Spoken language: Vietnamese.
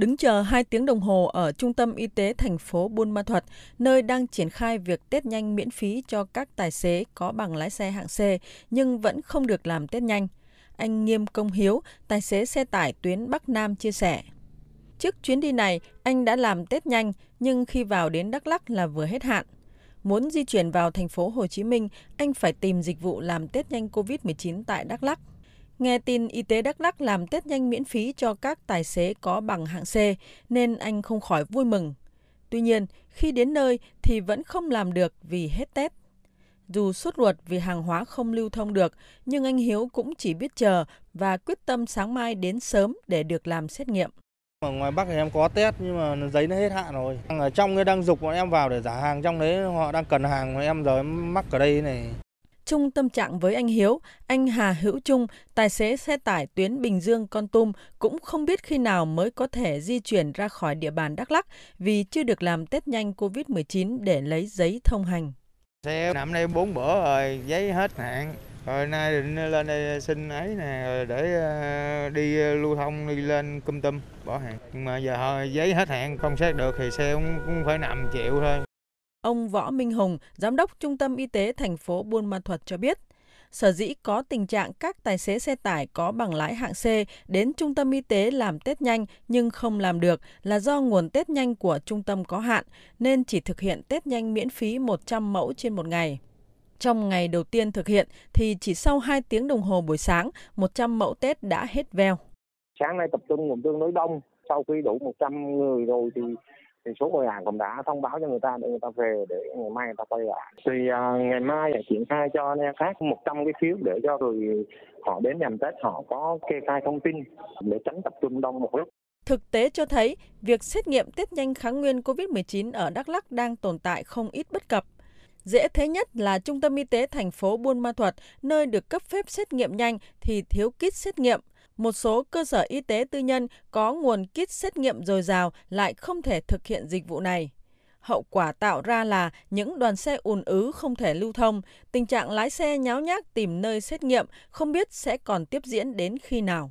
Đứng chờ 2 tiếng đồng hồ ở trung tâm y tế thành phố Buôn Ma Thuật, nơi đang triển khai việc test nhanh miễn phí cho các tài xế có bằng lái xe hạng C nhưng vẫn không được làm test nhanh. Anh Nghiêm Công Hiếu, tài xế xe tải tuyến Bắc Nam chia sẻ. Trước chuyến đi này, anh đã làm test nhanh nhưng khi vào đến Đắk Lắk là vừa hết hạn. Muốn di chuyển vào thành phố Hồ Chí Minh, anh phải tìm dịch vụ làm test nhanh COVID-19 tại Đắk Lắk. Nghe tin y tế Đắk Lắk làm test nhanh miễn phí cho các tài xế có bằng hạng C nên anh không khỏi vui mừng. Tuy nhiên, khi đến nơi thì vẫn không làm được vì hết test. Dù sốt ruột vì hàng hóa không lưu thông được, nhưng anh Hiếu cũng chỉ biết chờ và quyết tâm sáng mai đến sớm để được làm xét nghiệm. Ở ngoài Bắc thì em có test nhưng mà giấy nó hết hạn rồi. Ở trong cái đang dục bọn em vào để giả hàng trong đấy họ đang cần hàng mà em giờ em mắc ở đây này chung tâm trạng với anh Hiếu, anh Hà Hữu Trung, tài xế xe tải tuyến Bình Dương Con Tum cũng không biết khi nào mới có thể di chuyển ra khỏi địa bàn Đắk Lắk vì chưa được làm test nhanh COVID-19 để lấy giấy thông hành. Xe nằm đây 4 bữa rồi, giấy hết hạn. Rồi nay định lên đây xin ấy nè để ờ, đi lưu thông đi lên cum tum bỏ hàng. Nhưng mà giờ giấy hết hạn không xét được thì xe cũng, cũng phải nằm chịu thôi. Ông Võ Minh Hùng, Giám đốc Trung tâm Y tế thành phố Buôn Ma Thuật cho biết, sở dĩ có tình trạng các tài xế xe tải có bằng lái hạng C đến trung tâm y tế làm test nhanh nhưng không làm được là do nguồn test nhanh của trung tâm có hạn nên chỉ thực hiện test nhanh miễn phí 100 mẫu trên một ngày. Trong ngày đầu tiên thực hiện thì chỉ sau 2 tiếng đồng hồ buổi sáng, 100 mẫu test đã hết veo. Sáng nay tập trung nguồn tương đối đông, sau khi đủ 100 người rồi thì thì số người hàng cũng đã thông báo cho người ta để người ta về để ngày mai người ta quay lại. Thì uh, ngày mai sẽ triển khai cho anh em khác 100 cái phiếu để cho người họ đến nhằm tết họ có kê khai thông tin để tránh tập trung đông một lúc. Thực tế cho thấy, việc xét nghiệm test nhanh kháng nguyên COVID-19 ở Đắk Lắk đang tồn tại không ít bất cập. Dễ thế nhất là Trung tâm Y tế thành phố Buôn Ma Thuật, nơi được cấp phép xét nghiệm nhanh thì thiếu kit xét nghiệm, một số cơ sở y tế tư nhân có nguồn kit xét nghiệm dồi dào lại không thể thực hiện dịch vụ này. Hậu quả tạo ra là những đoàn xe ùn ứ không thể lưu thông, tình trạng lái xe nháo nhác tìm nơi xét nghiệm không biết sẽ còn tiếp diễn đến khi nào.